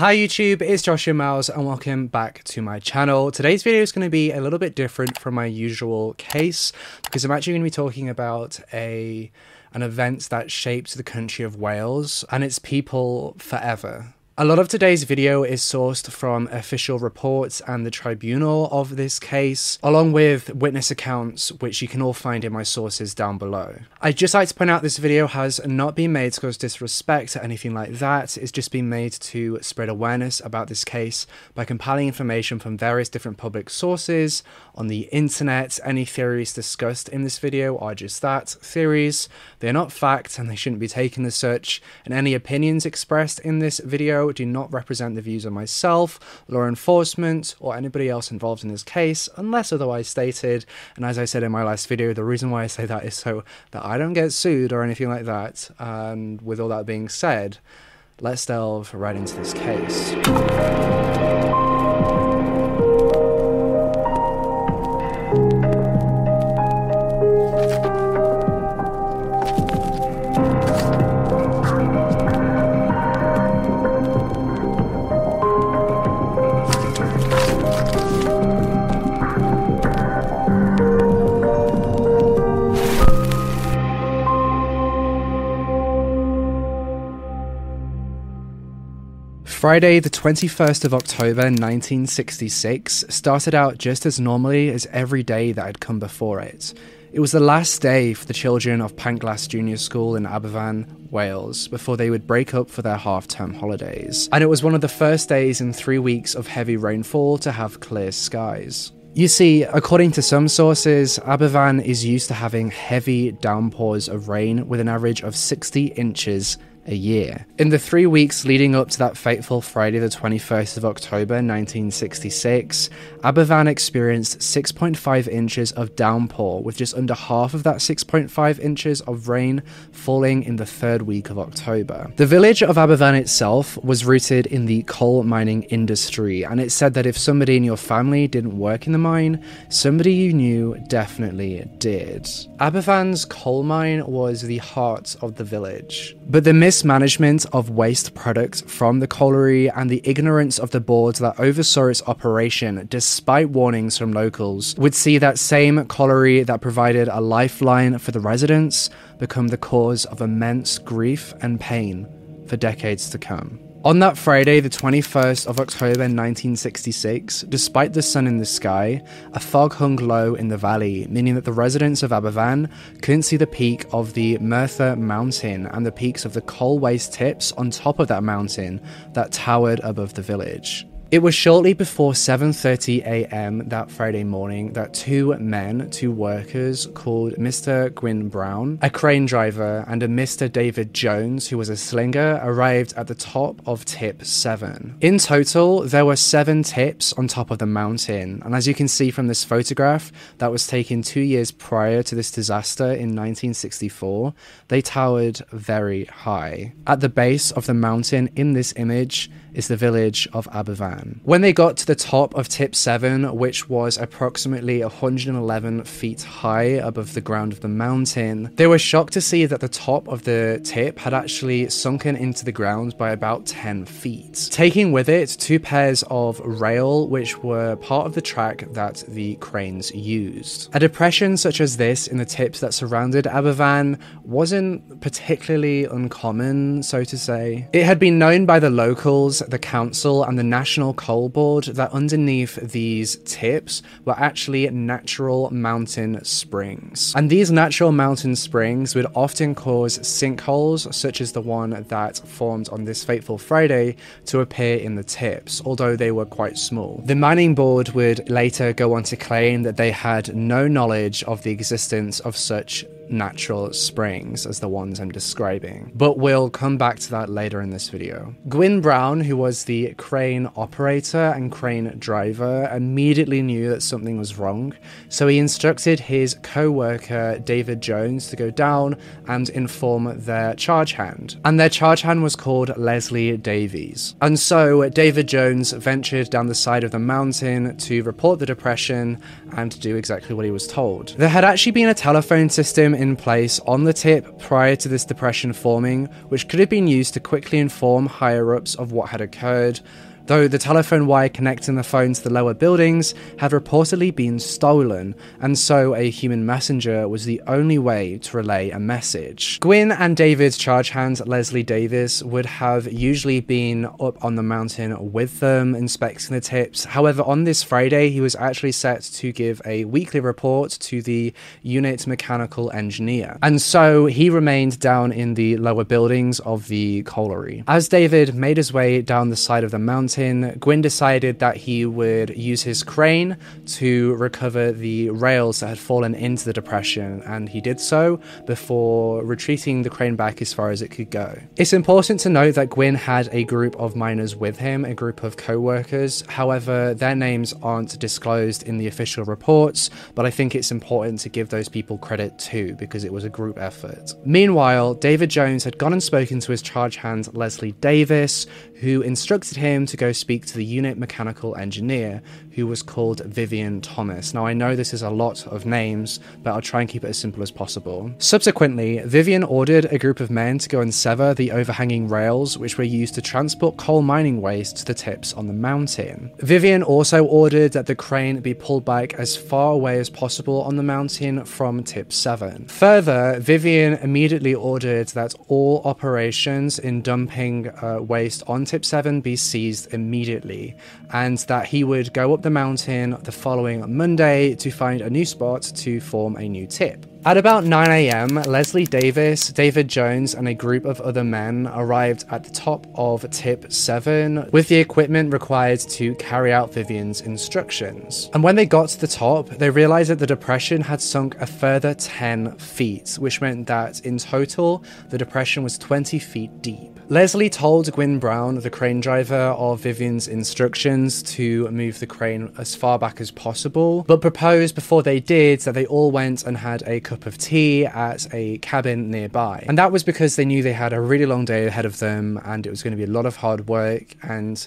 Hi YouTube, it's Joshua Miles and welcome back to my channel. Today's video is going to be a little bit different from my usual case because I'm actually going to be talking about a an event that shaped the country of Wales and its people forever. A lot of today's video is sourced from official reports and the tribunal of this case, along with witness accounts, which you can all find in my sources down below. I'd just like to point out this video has not been made to cause disrespect or anything like that, it's just been made to spread awareness about this case by compiling information from various different public sources on the internet. Any theories discussed in this video are just that, theories. They're not facts and they shouldn't be taken as such, and any opinions expressed in this video do not represent the views of myself, law enforcement, or anybody else involved in this case, unless otherwise stated. And as I said in my last video, the reason why I say that is so that I don't get sued or anything like that. And with all that being said, let's delve right into this case. Friday, the 21st of October 1966, started out just as normally as every day that had come before it. It was the last day for the children of Pantglas Junior School in Aberfan, Wales, before they would break up for their half term holidays. And it was one of the first days in three weeks of heavy rainfall to have clear skies. You see, according to some sources, Aberfan is used to having heavy downpours of rain with an average of 60 inches a year. In the three weeks leading up to that fateful Friday, the 21st of October 1966, Aberfan experienced 6.5 inches of downpour, with just under half of that 6.5 inches of rain falling in the third week of October. The village of Aberfan itself was rooted in the coal mining industry, and it said that if somebody in your family didn't work in the mine, somebody you knew definitely did. Aberfan's coal mine was the heart of the village, but the mismanagement of waste products from the colliery and the ignorance of the board that oversaw its operation, despite warnings from locals, would see that same colliery that provided a lifeline for the residents become the cause of immense grief and pain for decades to come. On that Friday, the 21st of October 1966, despite the sun in the sky, a fog hung low in the valley, meaning that the residents of Aberfan couldn't see the peak of the Merthyr Mountain and the peaks of the coal waste tips on top of that mountain that towered above the village. It was shortly before 7:30 a.m. that Friday morning that two men, two workers called Mr. Gwyn Brown, a crane driver, and a Mr. David Jones, who was a slinger, arrived at the top of tip 7. In total, there were 7 tips on top of the mountain, and as you can see from this photograph that was taken 2 years prior to this disaster in 1964, they towered very high. At the base of the mountain in this image is the village of Aberfan. When they got to the top of tip 7, which was approximately 111 feet high above the ground of the mountain, they were shocked to see that the top of the tip had actually sunken into the ground by about 10 feet, taking with it two pairs of rail which were part of the track that the cranes used. A depression such as this in the tips that surrounded Aberfan wasn't particularly uncommon, so to say. It had been known by the locals the council, and the National Coal Board that underneath these tips were actually natural mountain springs. And these natural mountain springs would often cause sinkholes, such as the one that formed on this fateful Friday, to appear in the tips, although they were quite small. The mining board would later go on to claim that they had no knowledge of the existence of such natural springs as the ones I'm describing, but we'll come back to that later in this video. Gwyn Brown, who was the crane operator and crane driver, immediately knew that something was wrong, so he instructed his co-worker David Jones to go down and inform their charge hand. And their charge hand was called Leslie Davies. And so David Jones ventured down the side of the mountain to report the depression and to do exactly what he was told. There had actually been a telephone system in place on the tip prior to this depression forming, which could have been used to quickly inform higher ups of what had occurred though the telephone wire connecting the phone to the lower buildings had reportedly been stolen, and so a human messenger was the only way to relay a message. Gwyn and David's charge hand, Leslie Davies, would have usually been up on the mountain with them, inspecting the tips. However, on this Friday, he was actually set to give a weekly report to the unit mechanical engineer, and so he remained down in the lower buildings of the colliery. As David made his way down the side of the mountain, mountain, Gwyn decided that he would use his crane to recover the rails that had fallen into the depression, and he did so before retreating the crane back as far as it could go. It's important to note that Gwyn had a group of miners with him, a group of co workers. However, their names aren't disclosed in the official reports, but I think it's important to give those people credit too, because it was a group effort. Meanwhile, David Jones had gone and spoken to his charge hand, Leslie Davies, who instructed him to go speak to the unit mechanical engineer, who was called Vivian Thomas. Now, I know this is a lot of names, but I'll try and keep it as simple as possible. Subsequently, Vivian ordered a group of men to go and sever the overhanging rails, which were used to transport coal mining waste to the tips on the mountain. Vivian also ordered that the crane be pulled back as far away as possible on the mountain from tip 7. Further, Vivian immediately ordered that all operations in dumping uh, waste on tip 7 be seized immediately, and that he would go up the mountain the following Monday to find a new spot to form a new tip. At about 9 am, Leslie Davies, David Jones, and a group of other men arrived at the top of Tip 7 with the equipment required to carry out Vivian's instructions. And when they got to the top, they realized that the depression had sunk a further 10 feet, which meant that in total, the depression was 20 feet deep. Leslie told Gwyn Brown, the crane driver, of Vivian's instructions to move the crane as far back as possible, but proposed before they did that they all went and had a cup of tea at a cabin nearby. And that was because they knew they had a really long day ahead of them and it was going to be a lot of hard work and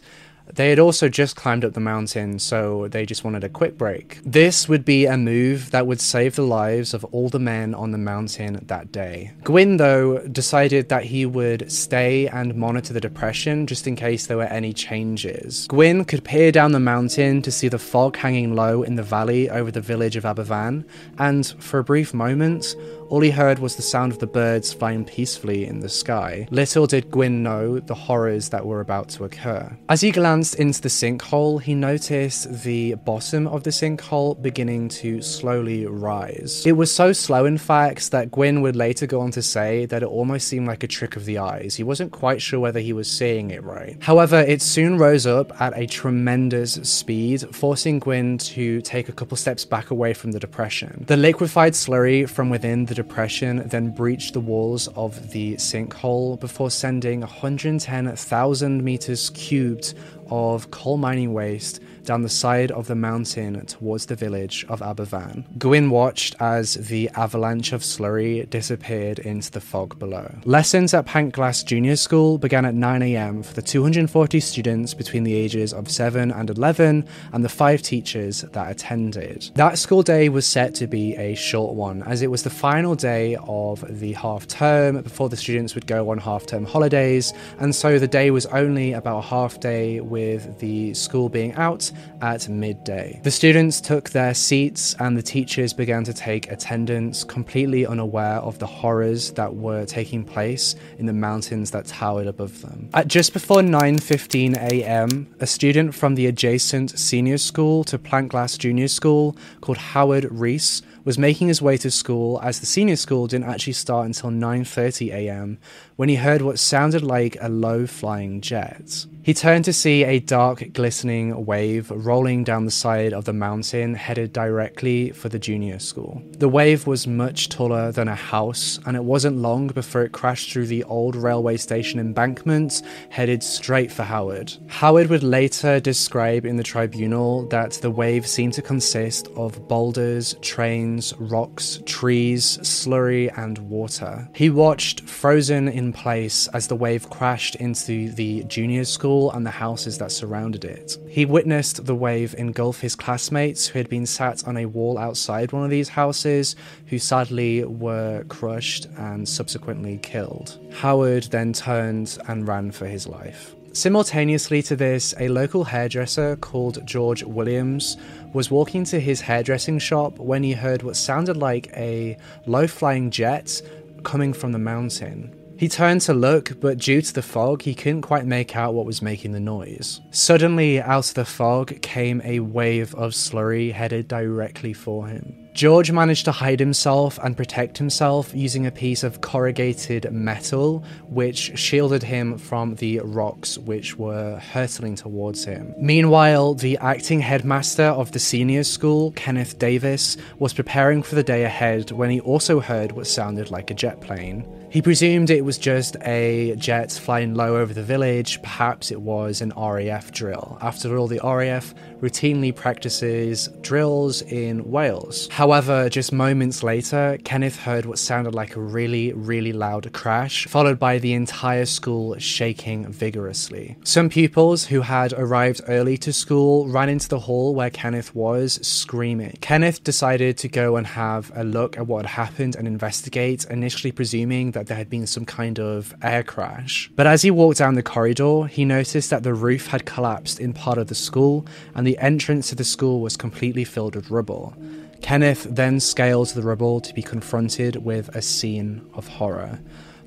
they had also just climbed up the mountain, so they just wanted a quick break. This would be a move that would save the lives of all the men on the mountain that day. Gwyn, though, decided that he would stay and monitor the depression just in case there were any changes. Gwyn could peer down the mountain to see the fog hanging low in the valley over the village of Aberfan, and for a brief moment, all he heard was the sound of the birds flying peacefully in the sky. Little did Gwyn know the horrors that were about to occur. As he glanced into the sinkhole, he noticed the bottom of the sinkhole beginning to slowly rise. It was so slow, in fact, that Gwyn would later go on to say that it almost seemed like a trick of the eyes. He wasn't quite sure whether he was seeing it right. However, it soon rose up at a tremendous speed, forcing Gwyn to take a couple steps back away from the depression. The liquefied slurry from within the depression then breached the walls of the sinkhole before sending 110,000 meters cubed of coal mining waste down the side of the mountain towards the village of Aberfan. Gwyn watched as the avalanche of slurry disappeared into the fog below. Lessons at Pantglas Junior School began at 9am for the 240 students between the ages of 7 and 11 and the five teachers that attended. That school day was set to be a short one as it was the final day of the half term before the students would go on half term holidays, and so the day was only about a half day with the school being out at midday. The students took their seats and the teachers began to take attendance, completely unaware of the horrors that were taking place in the mountains that towered above them. At just before 9:15 a.m., a student from the adjacent senior school to Pantglas Junior School called Howard Reese was making his way to school as the senior school didn't actually start until 9:30 a.m. when he heard what sounded like a low flying jet. He turned to see a dark glistening wave rolling down the side of the mountain headed directly for the junior school. The wave was much taller than a house and it wasn't long before it crashed through the old railway station embankment headed straight for Howard. Howard would later describe in the tribunal that the wave seemed to consist of boulders, trains rocks, trees, slurry, and water. He watched frozen in place as the wave crashed into the junior school and the houses that surrounded it. He witnessed the wave engulf his classmates who had been sat on a wall outside one of these houses, who sadly were crushed and subsequently killed. Howard then turned and ran for his life. Simultaneously to this, a local hairdresser called George Williams was walking to his hairdressing shop when he heard what sounded like a low flying jet coming from the mountain. He turned to look, but due to the fog, he couldn't quite make out what was making the noise. Suddenly, out of the fog came a wave of slurry headed directly for him. George managed to hide himself and protect himself using a piece of corrugated metal, which shielded him from the rocks which were hurtling towards him. Meanwhile, the acting headmaster of the senior school, Kenneth Davis, was preparing for the day ahead when he also heard what sounded like a jet plane. He presumed it was just a jet flying low over the village, perhaps it was an RAF drill. After all, the RAF routinely practices drills in Wales. However, just moments later, Kenneth heard what sounded like a really, really loud crash, followed by the entire school shaking vigorously. Some pupils who had arrived early to school ran into the hall where Kenneth was, screaming. Kenneth decided to go and have a look at what had happened and investigate, initially presuming that that there had been some kind of air crash. But as he walked down the corridor, he noticed that the roof had collapsed in part of the school, and the entrance to the school was completely filled with rubble. Kenneth then scaled the rubble to be confronted with a scene of horror.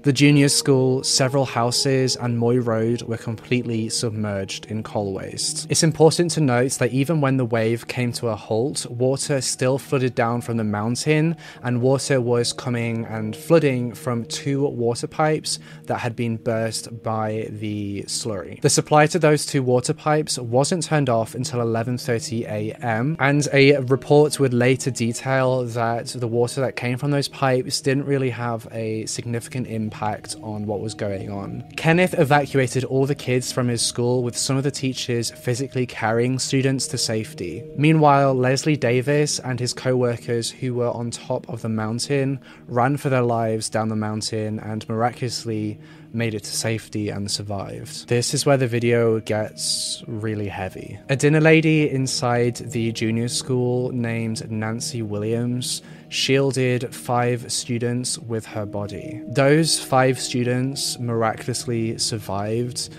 The junior school, several houses, and Moy Road were completely submerged in coal waste. It's important to note that even when the wave came to a halt, water still flooded down from the mountain, and water was coming and flooding from two water pipes that had been burst by the slurry. The supply to those two water pipes wasn't turned off until 11:30 a.m., and a report would later detail that the water that came from those pipes didn't really have a significant impact impact on what was going on. Kenneth evacuated all the kids from his school, with some of the teachers physically carrying students to safety. Meanwhile, Leslie Davies and his co workers, who were on top of the mountain, ran for their lives down the mountain and miraculously made it to safety and survived. This is where the video gets really heavy. A dinner lady inside the junior school named Nancy Williams shielded five students with her body. Those five students miraculously survived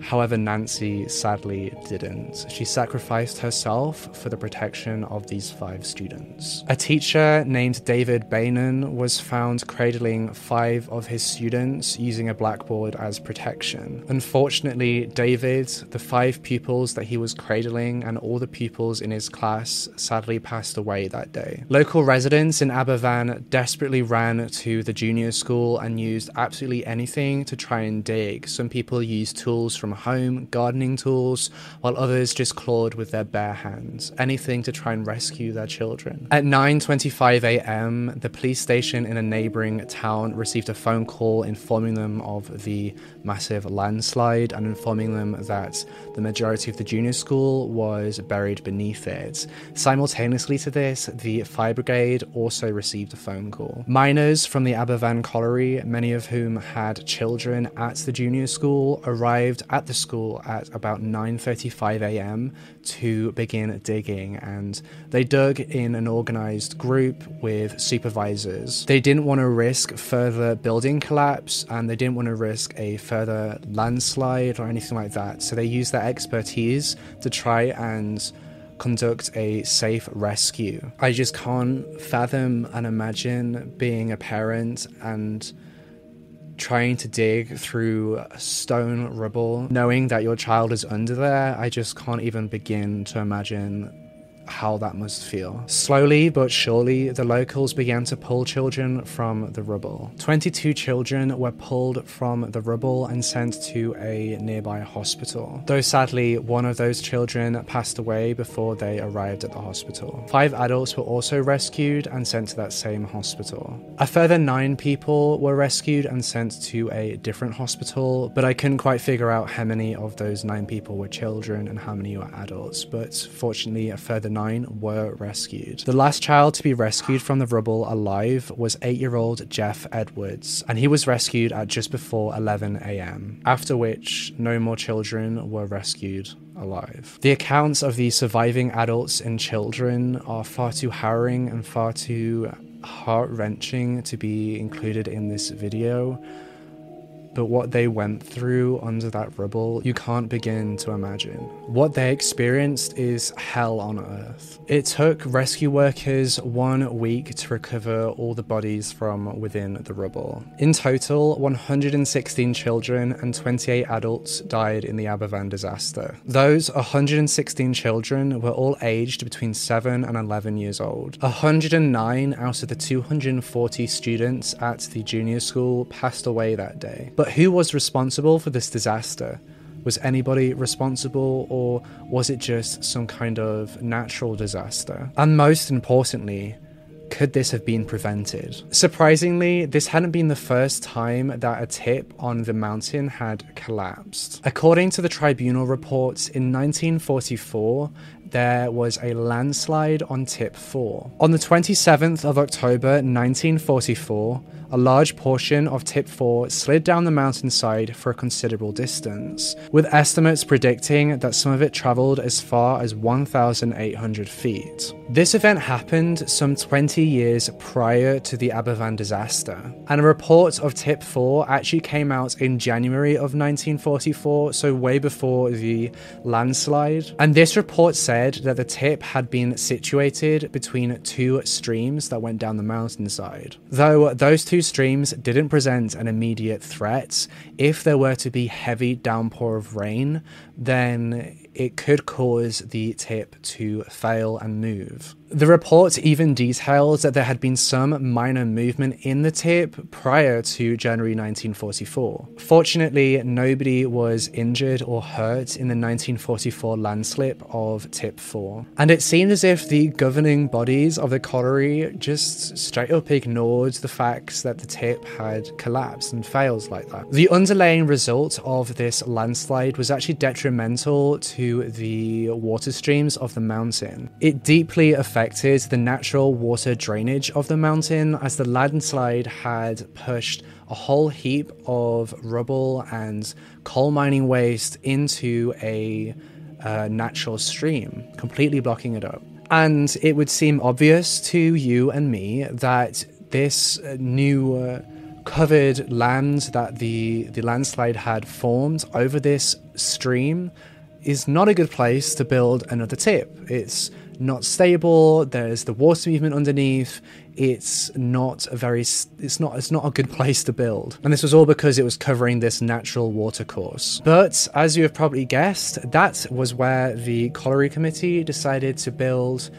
However, Nancy sadly didn't. She sacrificed herself for the protection of these five students. A teacher named David Beynon was found cradling five of his students using a blackboard as protection. Unfortunately, David, the five pupils that he was cradling, and all the pupils in his class sadly passed away that day. Local residents in Aberfan desperately ran to the junior school and used absolutely anything to try and dig. Some people used tools from from home, gardening tools, while others just clawed with their bare hands, anything to try and rescue their children. At 9:25 a.m., the police station in a neighboring town received a phone call informing them of the massive landslide and informing them that the majority of the junior school was buried beneath it. Simultaneously to this, the fire brigade also received a phone call. Miners from the Aberfan colliery, many of whom had children at the junior school, arrived at the school at about 9:35 a.m. to begin digging and they dug in an organized group with supervisors. They didn't want to risk further building collapse and they didn't want to risk a further landslide or anything like that. So they used their expertise to try and conduct a safe rescue. I just can't fathom and imagine being a parent and trying to dig through stone rubble, knowing that your child is under there. I just can't even begin to imagine how that must feel. Slowly but surely, the locals began to pull children from the rubble. 22 children were pulled from the rubble and sent to a nearby hospital. Though sadly, one of those children passed away before they arrived at the hospital. Five adults were also rescued and sent to that same hospital. A further nine people were rescued and sent to a different hospital, but I couldn't quite figure out how many of those nine people were children and how many were adults. But fortunately, a further 109 were rescued. The last child to be rescued from the rubble alive was 8-year-old Jeff Edwards, and he was rescued at just before 11 a.m., after which no more children were rescued alive. The accounts of the surviving adults and children are far too harrowing and far too heart wrenching to be included in this video but what they went through under that rubble, you can't begin to imagine. What they experienced is hell on earth. It took rescue workers one week to recover all the bodies from within the rubble. In total, 116 children and 28 adults died in the Aberfan disaster. Those 116 children were all aged between 7 and 11 years old. 109 out of the 240 students at the junior school passed away that day. But who was responsible for this disaster? Was anybody responsible, or was it just some kind of natural disaster? And most importantly, could this have been prevented? Surprisingly, this hadn't been the first time that a tip on the mountain had collapsed. According to the tribunal reports, in 1944, there was a landslide on Tip 4. On the 27th of October 1944, a large portion of Tip 4 slid down the mountainside for a considerable distance, with estimates predicting that some of it travelled as far as 1,800 feet. This event happened some 20 years prior to the Aberfan disaster, and a report of Tip 4 actually came out in January of 1944, so way before the landslide. And this report said that the tip had been situated between two streams that went down the mountainside. Though those two streams didn't present an immediate threat, if there were to be heavy downpour of rain, then it could cause the tip to fail and move. The report even details that there had been some minor movement in the tip prior to January 1944. Fortunately, nobody was injured or hurt in the 1944 landslip of Tip 4. And it seemed as if the governing bodies of the colliery just straight up ignored the facts that the tip had collapsed and failed like that. The underlying result of this landslide was actually detrimental to the water streams of the mountain. It deeply affected the natural water drainage of the mountain as the landslide had pushed a whole heap of rubble and coal mining waste into a uh, natural stream, completely blocking it up. And it would seem obvious to you and me that this uh, new uh, covered land that the, the landslide had formed over this stream is not a good place to build another tip. It's not stable. There's the water movement underneath. It's not a very. It's not. It's not a good place to build. And this was all because it was covering this natural water course. But as you have probably guessed, that was where the colliery committee decided to build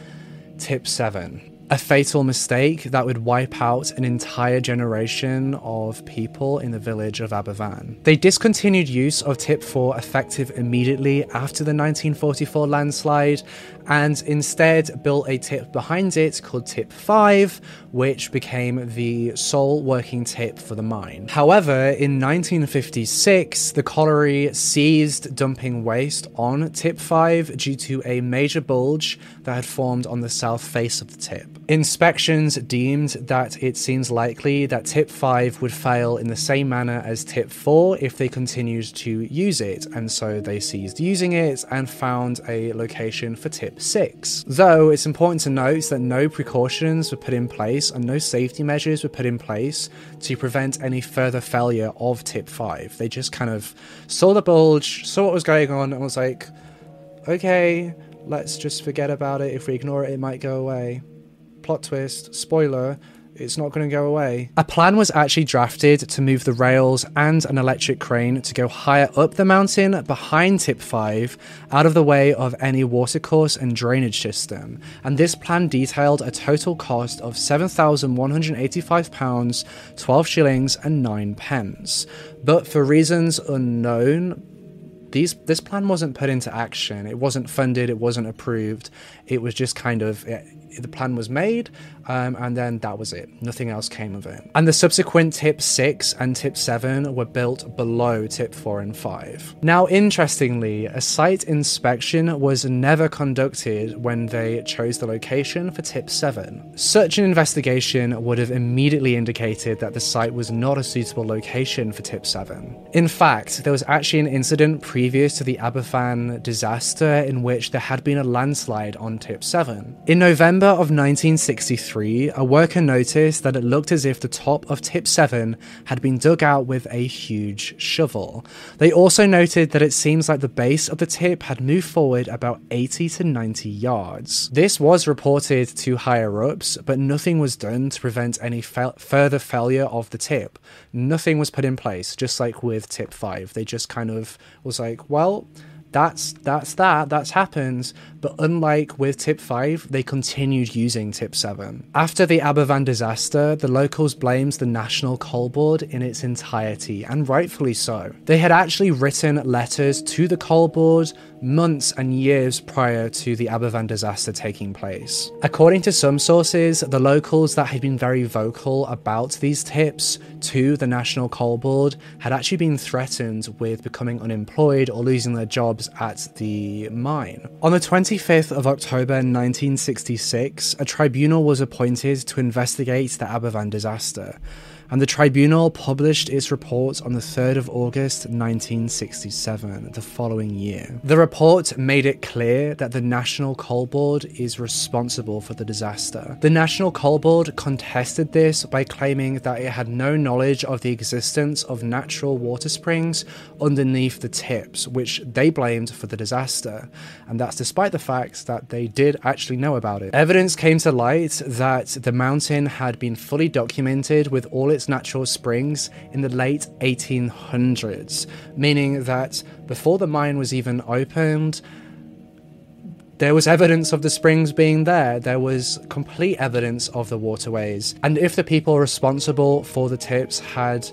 Tip Seven a fatal mistake that would wipe out an entire generation of people in the village of Aberfan. They discontinued use of Tip 4 effective immediately after the 1944 landslide and instead built a tip behind it called Tip 5, which became the sole working tip for the mine. However, in 1956, the colliery ceased dumping waste on Tip 5 due to a major bulge that had formed on the south face of the tip. Inspections deemed that it seems likely that Tip 5 would fail in the same manner as Tip 4 if they continued to use it, and so they ceased using it and found a location for Tip 6. Though it's important to note that no precautions were put in place and no safety measures were put in place to prevent any further failure of Tip 5. They just kind of saw the bulge, saw what was going on, and was like, okay, let's just forget about it. If we ignore it, it might go away. Plot twist, spoiler, it's not going to go away. A plan was actually drafted to move the rails and an electric crane to go higher up the mountain behind Tip 5, out of the way of any watercourse and drainage system. And this plan detailed a total cost of £7,185, 12 shillings, and 9 pence. But for reasons unknown, these this plan wasn't put into action. It wasn't funded. It wasn't approved. It was just kind of it, the plan was made, um, and then that was it. Nothing else came of it. And the subsequent tip six and tip seven were built below tip four and five. Now, interestingly, a site inspection was never conducted when they chose the location for tip seven. Such an investigation would have immediately indicated that the site was not a suitable location for tip seven. In fact, there was actually an incident previous to the Aberfan disaster in which there had been a landslide on tip seven. In November of 1963, a worker noticed that it looked as if the top of tip 7 had been dug out with a huge shovel. They also noted that it seems like the base of the tip had moved forward about 80 to 90 yards. This was reported to higher ups, but nothing was done to prevent any further failure of the tip. Nothing was put in place, just like with tip 5. They just kind of was like, well, that's that's that that's happened but unlike with tip 5 they continued using tip 7 after the aberfan disaster the locals blamed the national coal board in its entirety and rightfully so. They had actually written letters to the coal board months and years prior to the aberfan disaster taking place. According to some sources the locals that had been very vocal about these tips to the national coal board had actually been threatened with becoming unemployed or losing their jobs jobs at the mine. On the 25th of October 1966, a tribunal was appointed to investigate the Aberfan disaster and the tribunal published its report on the 3rd of August 1967, the following year. The report made it clear that the National Coal Board is responsible for the disaster. The National Coal Board contested this by claiming that it had no knowledge of the existence of natural water springs underneath the tips, which they blamed for the disaster, and that's despite the fact that they did actually know about it. Evidence came to light that the mountain had been fully documented with all its its natural springs in the late 1800s, meaning that before the mine was even opened, there was evidence of the springs being there. There was complete evidence of the waterways. And if the people responsible for the tips had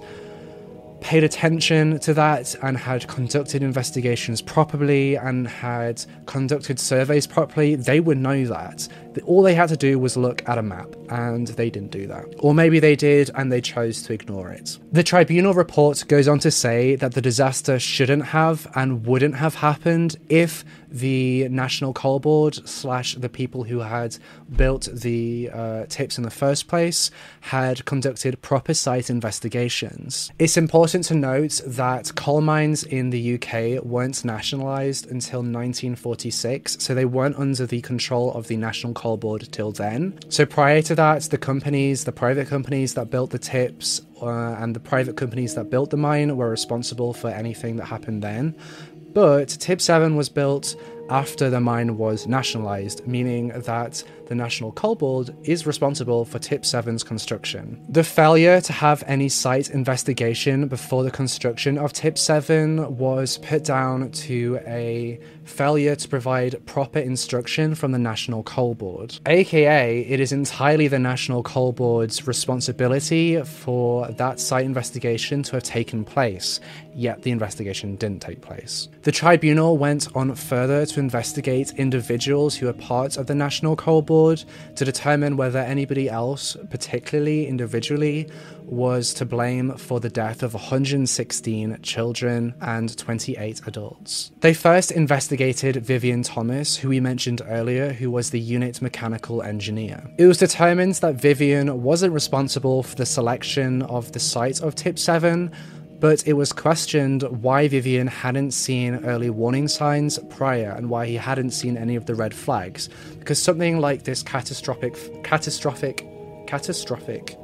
paid attention to that and had conducted investigations properly and had conducted surveys properly, they would know that. All they had to do was look at a map, and they didn't do that. Or maybe they did and they chose to ignore it. The tribunal report goes on to say that the disaster shouldn't have and wouldn't have happened if the National Coal Board slash the people who had built the uh, tips in the first place had conducted proper site investigations. It's important to note that coal mines in the UK weren't nationalised until 1946, so they weren't under the control of the National Coal Board till then. So prior to that, the companies, the private companies that built the tips, uh, and the private companies that built the mine were responsible for anything that happened then. But Tip 7 was built after the mine was nationalised, meaning that the National Coal Board is responsible for Tip 7's construction. The failure to have any site investigation before the construction of Tip 7 was put down to a failure to provide proper instruction from the National Coal Board. AKA, it is entirely the National Coal Board's responsibility for that site investigation to have taken place, yet the investigation didn't take place. The tribunal went on further to investigate individuals who are part of the National Coal Board to determine whether anybody else, particularly individually, was to blame for the death of 116 children and 28 adults. They first investigated Vivian Thomas, who we mentioned earlier, who was the unit mechanical engineer. It was determined that Vivian wasn't responsible for the selection of the site of Tip 7 but it was questioned why Vivian hadn't seen early warning signs prior and why he hadn't seen any of the red flags. Because something like this catastrophic, catastrophic, catastrophic,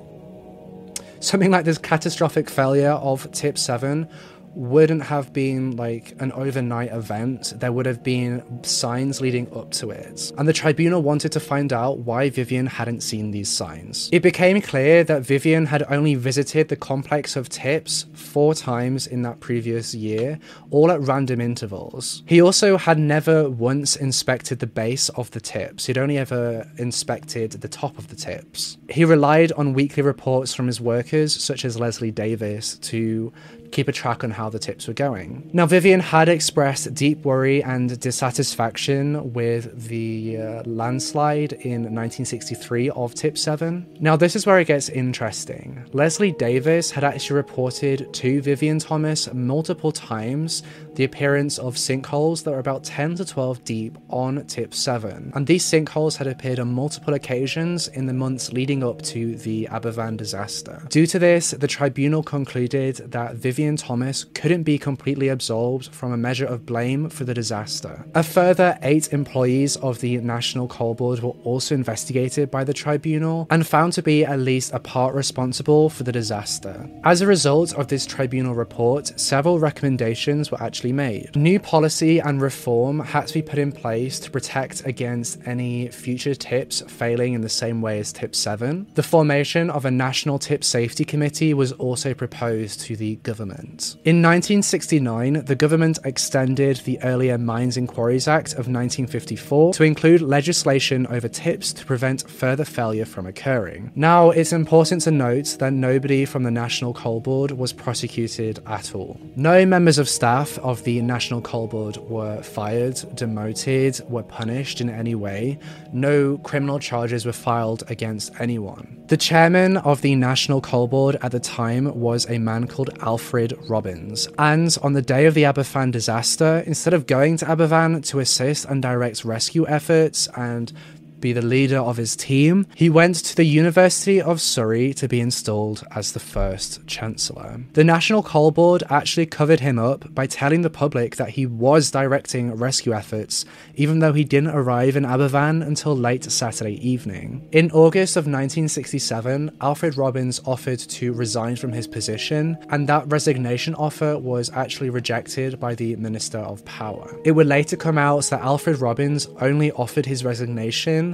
something like this catastrophic failure of Tip 7 wouldn't have been like an overnight event. There would have been signs leading up to it. And the tribunal wanted to find out why Vivian hadn't seen these signs. It became clear that Vivian had only visited the complex of tips four times in that previous year, all at random intervals. He also had never once inspected the base of the tips, he'd only ever inspected the top of the tips. He relied on weekly reports from his workers, such as Leslie Davies, to keep a track on how the tips were going. Now, Vivian had expressed deep worry and dissatisfaction with the uh, landslide in 1963 of Tip 7. Now, this is where it gets interesting. Leslie Davies had actually reported to Vivian Thomas multiple times the appearance of sinkholes that were about 10 to 12 deep on Tip 7. And these sinkholes had appeared on multiple occasions in the months leading up to the Aberfan disaster. Due to this, the tribunal concluded that Vivian Thomas couldn't be completely absolved from a measure of blame for the disaster. A further eight employees of the National Coal Board were also investigated by the tribunal and found to be at least a part responsible for the disaster. As a result of this tribunal report, several recommendations were actually made. New policy and reform had to be put in place to protect against any future tips failing in the same way as Tip 7. The formation of a National Tip Safety Committee was also proposed to the government. In 1969, the government extended the earlier Mines and Quarries Act of 1954 to include legislation over tips to prevent further failure from occurring. Now, it's important to note that nobody from the National Coal Board was prosecuted at all. No members of staff of the National Coal Board were fired, demoted, were punished in any way. No criminal charges were filed against anyone. The chairman of the National Coal Board at the time was a man called Alfred Robens. And on the day of the Aberfan disaster, instead of going to Aberfan to assist and direct rescue efforts and be the leader of his team, he went to the University of Surrey to be installed as the first Chancellor. The National Coal Board actually covered him up by telling the public that he was directing rescue efforts, even though he didn't arrive in Aberfan until late Saturday evening. In August of 1967, Alfred Robens offered to resign from his position, and that resignation offer was actually rejected by the Minister of Power. It would later come out that Alfred Robens only offered his resignation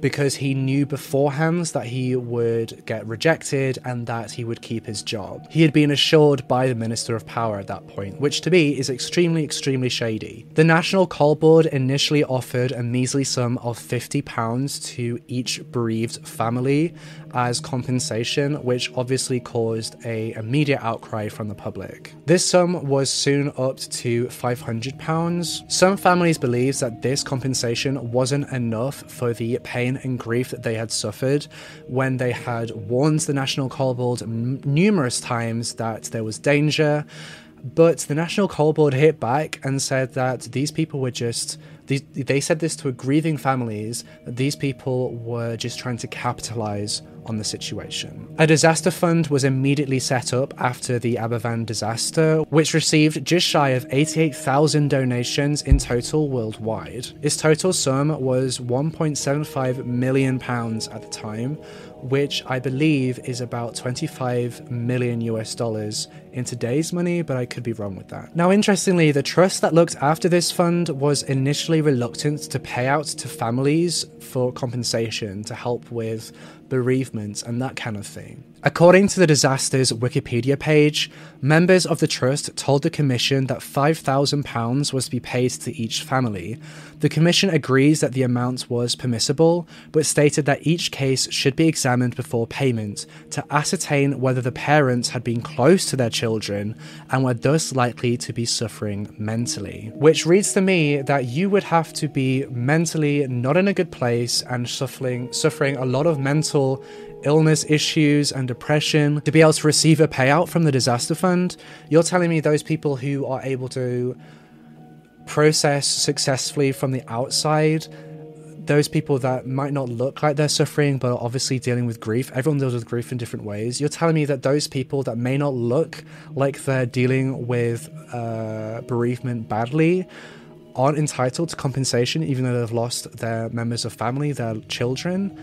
because he knew beforehand that he would get rejected and that he would keep his job. He had been assured by the Minister of Power at that point, which to me is extremely, extremely shady. The National Coal Board initially offered a measly sum of £50 to each bereaved family as compensation, which obviously caused a immediate outcry from the public. This sum was soon upped to £500. Some families believed that this compensation wasn't enough for the pain and grief that they had suffered when they had warned the National Coal Board m- numerous times that there was danger. But the National Coal Board hit back and said that these people were just they, said this to grieving families these people were just trying to capitalize on the situation. A disaster fund was immediately set up after the Aberfan disaster, which received just shy of 88,000 donations in total worldwide. Its total sum was 1.75 million pounds at the time, which I believe is about 25 million US dollars in today's money, but I could be wrong with that. Now, interestingly, the trust that looked after this fund was initially reluctant to pay out to families for compensation to help with bereavement and that kind of thing. According to the disaster's Wikipedia page, members of the trust told the Commission that £5,000 was to be paid to each family. The Commission agrees that the amount was permissible, but stated that each case should be examined before payment to ascertain whether the parents had been close to their children and were thus likely to be suffering mentally. Which reads to me that you would have to be mentally not in a good place and suffering suffering a lot of mental illness issues and depression to be able to receive a payout from the disaster fund. You're telling me those people who are able to process successfully from the outside those people that might not look like they're suffering but are obviously dealing with grief everyone deals with grief in different ways you're telling me that those people that may not look like they're dealing with uh, bereavement badly aren't entitled to compensation even though they've lost their members of family their children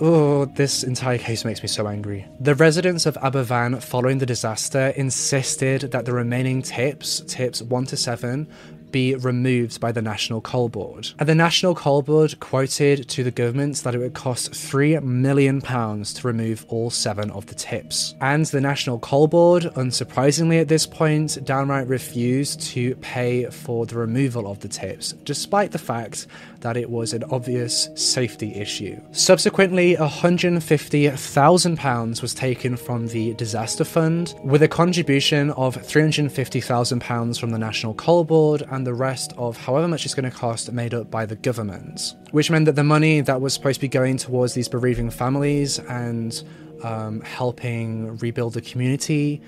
Oh, this entire case makes me so angry. The residents of Aberfan following the disaster insisted that the remaining tips, tips 1 to 7, be removed by the National Coal Board. And the National Coal Board quoted to the government that it would cost £3 million to remove all seven of the tips. And the National Coal Board, unsurprisingly at this point, downright refused to pay for the removal of the tips, despite the fact that it was an obvious safety issue. Subsequently, £150,000 was taken from the disaster fund, with a contribution of £350,000 from the National Coal Board and the rest of however much it's going to cost made up by the government. Which meant that the money that was supposed to be going towards these bereaving families and um, helping rebuild the community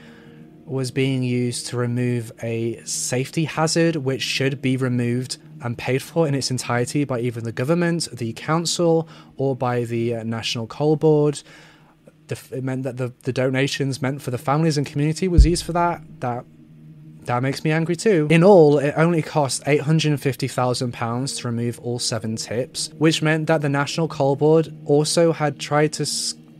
was being used to remove a safety hazard which should be removed and paid for in its entirety by either the government, the council, or by the uh, National Coal Board. The, it meant that the, the donations meant for the families and community was used for that. That that makes me angry too. In all, it only cost £850,000 to remove all seven tips, which meant that the National Coal Board also had tried to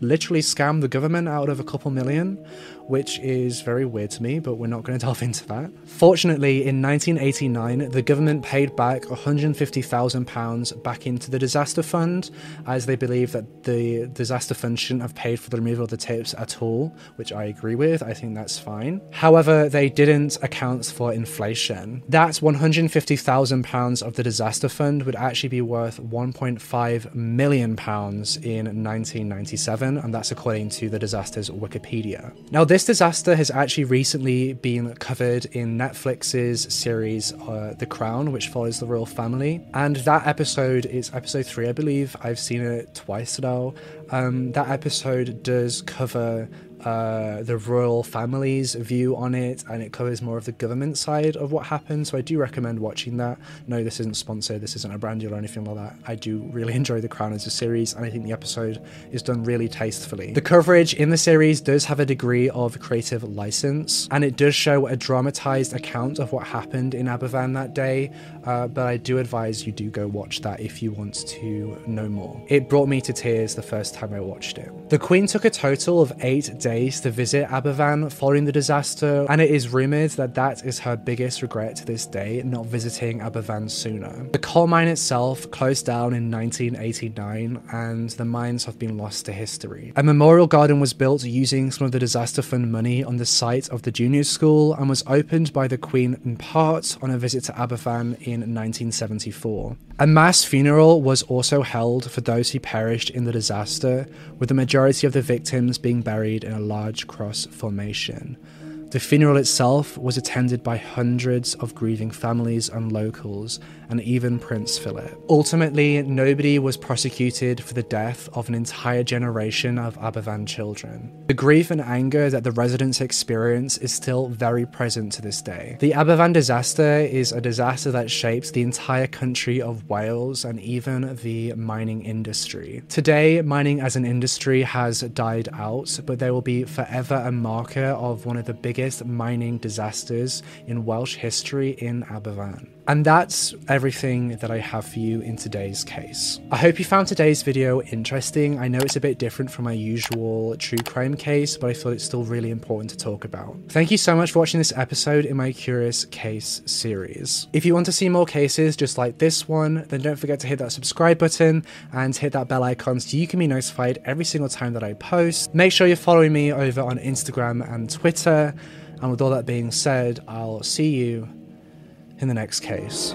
literally scam the government out of a couple million, which is very weird to me, but we're not going to delve into that. Fortunately, in 1989, the government paid back £150,000 back into the disaster fund, as they believe that the disaster fund shouldn't have paid for the removal of the tapes at all, which I agree with. I think that's fine. However, they didn't account for inflation. That £150,000 of the disaster fund would actually be worth £1.5 million in 1997, and that's according to the disaster's Wikipedia. Now, this this disaster has actually recently been covered in Netflix's series uh, The Crown, which follows the royal family. And that episode is episode three, I believe. I've seen it twice now. Um, that episode does cover uh, the royal family's view on it, and it covers more of the government side of what happened. So I do recommend watching that. No, this isn't sponsored. This isn't a brand deal or anything like that. I do really enjoy The Crown as a series, and I think the episode is done really tastefully. The coverage in the series does have a degree of creative license, and it does show a dramatized account of what happened in Aberfan that day. Uh, but I do advise you do go watch that if you want to know more. It brought me to tears the first time I watched it. The Queen took a total of eight days days to visit Aberfan following the disaster, and it is rumoured that that is her biggest regret to this day, not visiting Aberfan sooner. The coal mine itself closed down in 1989, and the mines have been lost to history. A memorial garden was built using some of the disaster fund money on the site of the junior school and was opened by the Queen in part on a visit to Aberfan in 1974. A mass funeral was also held for those who perished in the disaster, with the majority of the victims being buried in a large cross formation. The funeral itself was attended by hundreds of grieving families and locals, and even Prince Philip. Ultimately, nobody was prosecuted for the death of an entire generation of Aberfan children. The grief and anger that the residents experience is still very present to this day. The Aberfan disaster is a disaster that shaped the entire country of Wales and even the mining industry. Today, mining as an industry has died out, but there will be forever a marker of one of the biggest mining disasters in Welsh history in Aberfan. And that's everything that I have for you in today's case. I hope you found today's video interesting. I know it's a bit different from my usual true crime case, but I thought it's still really important to talk about. Thank you so much for watching this episode in my Curious Case series. If you want to see more cases just like this one, then don't forget to hit that subscribe button and hit that bell icon so you can be notified every single time that I post. Make sure you're following me over on Instagram and Twitter. And with all that being said, I'll see you in the next case.